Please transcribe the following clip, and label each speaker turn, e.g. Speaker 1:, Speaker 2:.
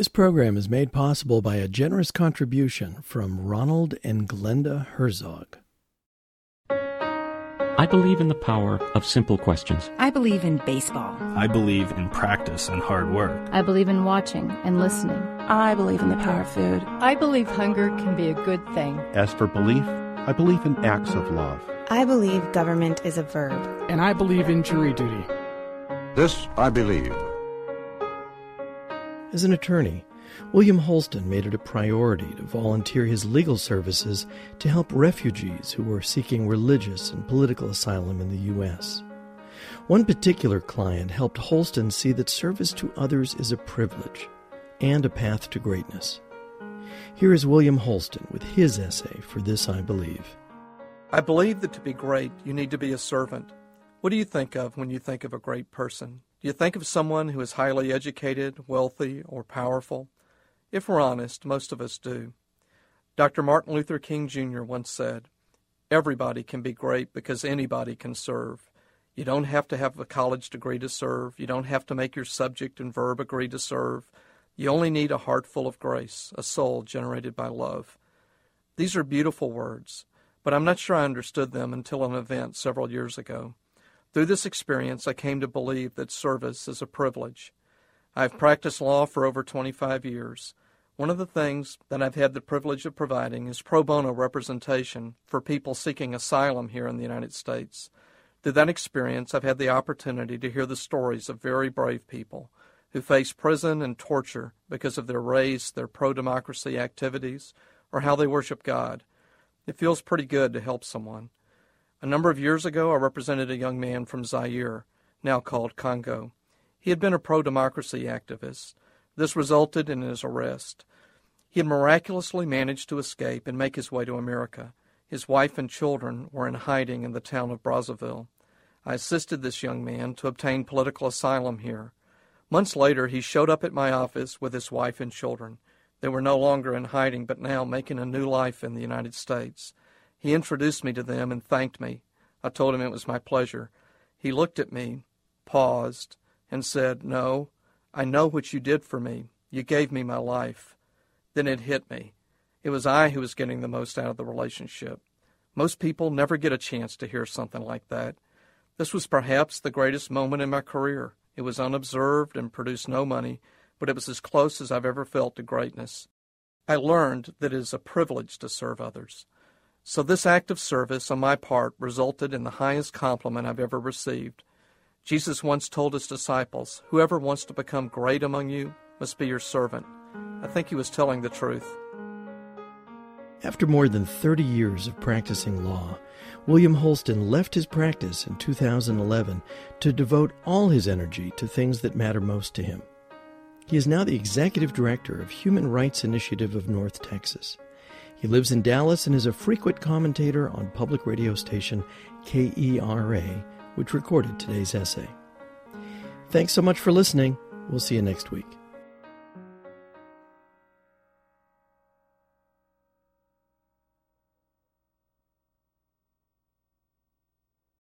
Speaker 1: This program is made possible by a generous contribution from Ronald and Glenda Herzog.
Speaker 2: I believe in the power of simple questions.
Speaker 3: I believe in baseball.
Speaker 4: I believe in practice and hard work.
Speaker 5: I believe in watching and listening.
Speaker 6: I believe in the power of food.
Speaker 7: I believe hunger can be a good thing.
Speaker 8: As for belief, I believe in acts of love.
Speaker 9: I believe government is a verb.
Speaker 10: And I believe in jury duty.
Speaker 11: This I believe.
Speaker 1: As an attorney, William Holston made it a priority to volunteer his legal services to help refugees who were seeking religious and political asylum in the U.S. One particular client helped Holston see that service to others is a privilege and a path to greatness. Here is William Holston with his essay for This I Believe.
Speaker 12: I believe that to be great, you need to be a servant. What do you think of when you think of a great person? Do you think of someone who is highly educated, wealthy, or powerful? If we're honest, most of us do. Dr. Martin Luther King Jr. once said, Everybody can be great because anybody can serve. You don't have to have a college degree to serve. You don't have to make your subject and verb agree to serve. You only need a heart full of grace, a soul generated by love. These are beautiful words, but I'm not sure I understood them until an event several years ago. Through this experience, I came to believe that service is a privilege. I've practiced law for over 25 years. One of the things that I've had the privilege of providing is pro bono representation for people seeking asylum here in the United States. Through that experience, I've had the opportunity to hear the stories of very brave people who face prison and torture because of their race, their pro democracy activities, or how they worship God. It feels pretty good to help someone. A number of years ago, I represented a young man from Zaire, now called Congo. He had been a pro democracy activist. This resulted in his arrest. He had miraculously managed to escape and make his way to America. His wife and children were in hiding in the town of Brazzaville. I assisted this young man to obtain political asylum here. Months later, he showed up at my office with his wife and children. They were no longer in hiding, but now making a new life in the United States. He introduced me to them and thanked me. I told him it was my pleasure. He looked at me, paused, and said, No, I know what you did for me. You gave me my life. Then it hit me. It was I who was getting the most out of the relationship. Most people never get a chance to hear something like that. This was perhaps the greatest moment in my career. It was unobserved and produced no money, but it was as close as I've ever felt to greatness. I learned that it is a privilege to serve others. So this act of service on my part resulted in the highest compliment I've ever received. Jesus once told his disciples, Whoever wants to become great among you must be your servant. I think he was telling the truth.
Speaker 1: After more than 30 years of practicing law, William Holston left his practice in 2011 to devote all his energy to things that matter most to him. He is now the executive director of Human Rights Initiative of North Texas. He lives in Dallas and is a frequent commentator on public radio station KERA, which recorded today's essay. Thanks so much for listening. We'll see you next week.